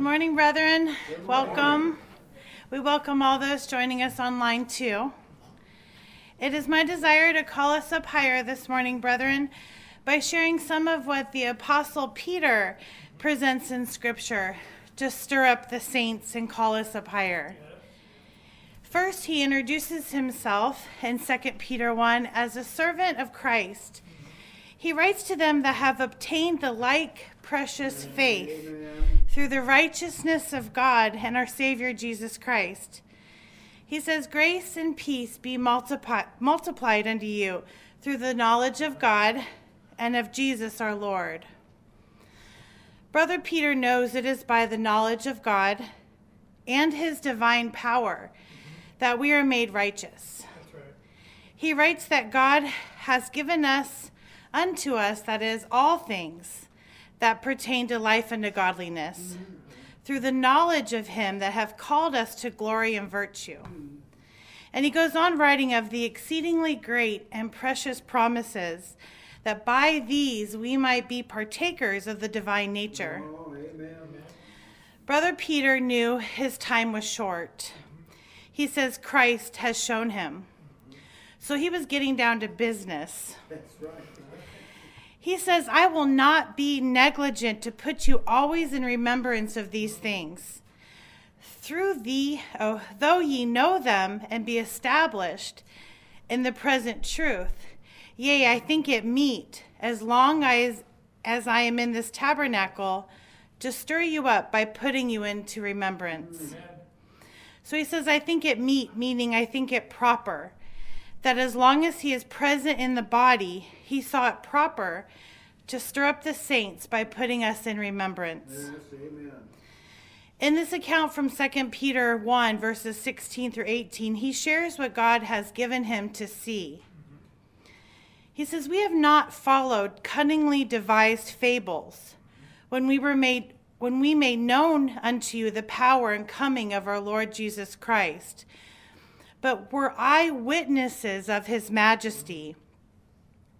Good morning, brethren. Welcome. We welcome all those joining us online too. It is my desire to call us up higher this morning, brethren, by sharing some of what the Apostle Peter presents in Scripture to stir up the saints and call us up higher. First, he introduces himself in 2 Peter 1 as a servant of Christ. He writes to them that have obtained the like precious faith through the righteousness of God and our Savior Jesus Christ. He says, Grace and peace be multipli- multiplied unto you through the knowledge of God and of Jesus our Lord. Brother Peter knows it is by the knowledge of God and his divine power that we are made righteous. Right. He writes that God has given us unto us, that is, all things that pertain to life and to godliness, through the knowledge of him that have called us to glory and virtue. And he goes on writing of the exceedingly great and precious promises that by these we might be partakers of the divine nature. Oh. Brother Peter knew his time was short. He says Christ has shown him. So he was getting down to business. That's right. He says, I will not be negligent to put you always in remembrance of these things. Through thee, oh, though ye know them and be established in the present truth, yea, I think it meet, as long as, as I am in this tabernacle, to stir you up by putting you into remembrance. So he says, I think it meet, meaning I think it proper, that as long as he is present in the body, he saw it proper to stir up the saints by putting us in remembrance. Yes, amen. In this account from 2 Peter 1, verses 16 through 18, he shares what God has given him to see. He says, We have not followed cunningly devised fables when we were made when we made known unto you the power and coming of our Lord Jesus Christ, but were eyewitnesses of his majesty.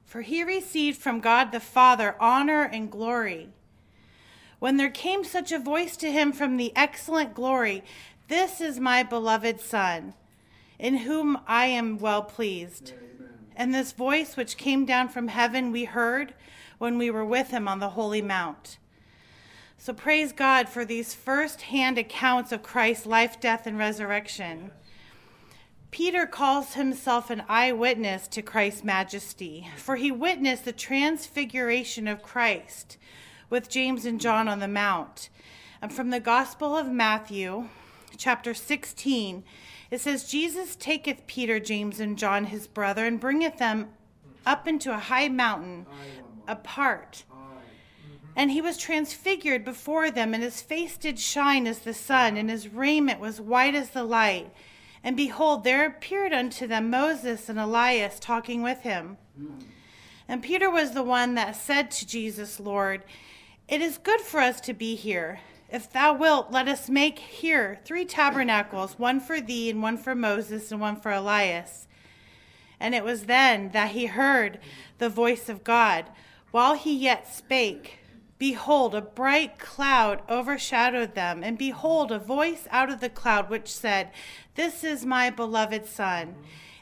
For he received from God the Father honor and glory. When there came such a voice to him from the excellent glory, This is my beloved Son, in whom I am well pleased. Amen. And this voice which came down from heaven we heard when we were with him on the Holy Mount. So praise God for these first hand accounts of Christ's life, death, and resurrection. Peter calls himself an eyewitness to Christ's majesty, for he witnessed the transfiguration of Christ with James and John on the Mount. And from the Gospel of Matthew, chapter 16, it says, Jesus taketh Peter, James, and John, his brother, and bringeth them up into a high mountain apart. And he was transfigured before them, and his face did shine as the sun, and his raiment was white as the light. And behold, there appeared unto them Moses and Elias talking with him. And Peter was the one that said to Jesus, Lord, It is good for us to be here. If thou wilt, let us make here three tabernacles, one for thee, and one for Moses, and one for Elias. And it was then that he heard the voice of God. While he yet spake, behold, a bright cloud overshadowed them, and behold, a voice out of the cloud which said, This is my beloved Son,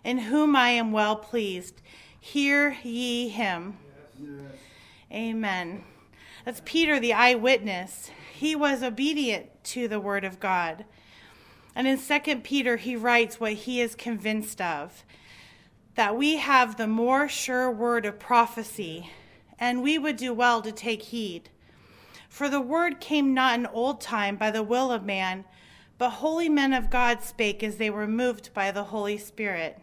in whom I am well pleased. Hear ye him. Yes. Amen. That's Peter, the eyewitness. He was obedient to the word of God. And in 2 Peter, he writes what he is convinced of that we have the more sure word of prophecy, and we would do well to take heed. For the word came not in old time by the will of man, but holy men of God spake as they were moved by the Holy Spirit.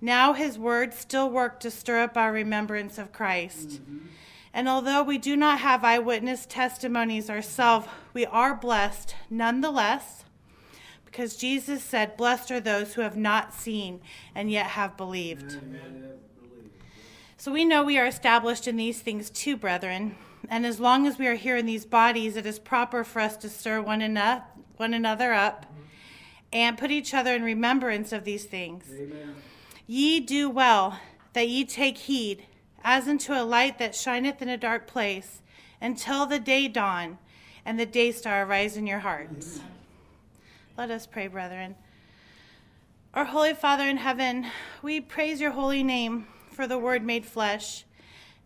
Now his word still worked to stir up our remembrance of Christ. Mm-hmm. And although we do not have eyewitness testimonies ourselves, we are blessed nonetheless, because Jesus said, Blessed are those who have not seen and yet have believed. Amen. So we know we are established in these things too, brethren. And as long as we are here in these bodies, it is proper for us to stir one, eno- one another up and put each other in remembrance of these things. Amen. Ye do well that ye take heed, as unto a light that shineth in a dark place, until the day dawn, and the day star arise in your hearts. Let us pray, brethren. Our Holy Father in heaven, we praise your holy name for the Word made flesh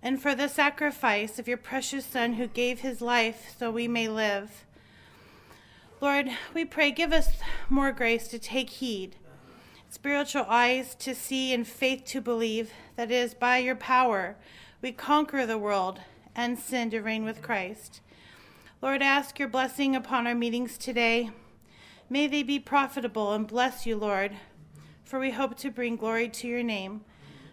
and for the sacrifice of your precious Son who gave his life so we may live. Lord, we pray, give us more grace to take heed, spiritual eyes to see, and faith to believe that it is by your power we conquer the world and sin to reign with Christ. Lord, ask your blessing upon our meetings today. May they be profitable and bless you, Lord, for we hope to bring glory to your name.